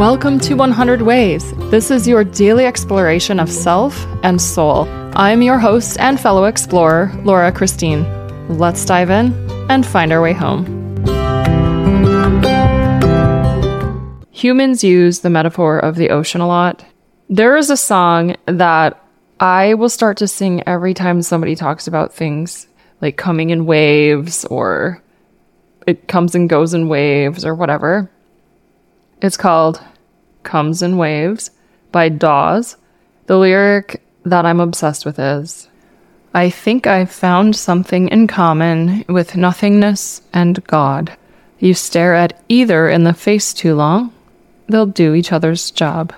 Welcome to 100 Ways. This is your daily exploration of self and soul. I'm your host and fellow explorer, Laura Christine. Let's dive in and find our way home. Humans use the metaphor of the ocean a lot. There is a song that I will start to sing every time somebody talks about things like coming in waves or it comes and goes in waves or whatever. It's called Comes in Waves by Dawes. The lyric that I'm obsessed with is I think I've found something in common with nothingness and God. You stare at either in the face too long, they'll do each other's job.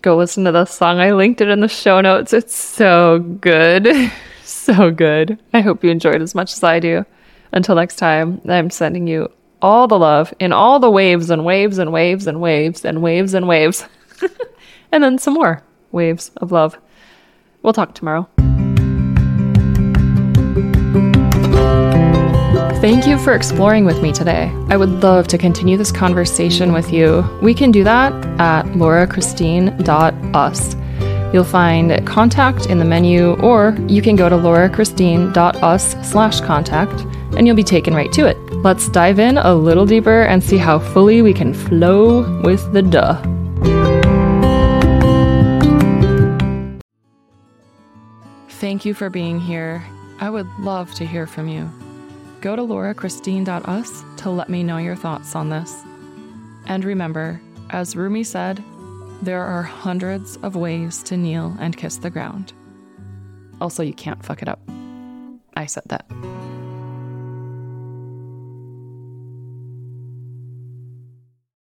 Go listen to the song. I linked it in the show notes. It's so good. so good. I hope you enjoyed as much as I do. Until next time, I'm sending you all the love in all the waves and waves and waves and waves and waves and waves. and then some more waves of love. We'll talk tomorrow. Thank you for exploring with me today. I would love to continue this conversation with you. We can do that at laurachristine.us. You'll find contact in the menu, or you can go to laurachristine.us slash contact and you'll be taken right to it. Let's dive in a little deeper and see how fully we can flow with the duh. Thank you for being here. I would love to hear from you. Go to laurachristine.us to let me know your thoughts on this. And remember, as Rumi said, there are hundreds of ways to kneel and kiss the ground. Also, you can't fuck it up. I said that.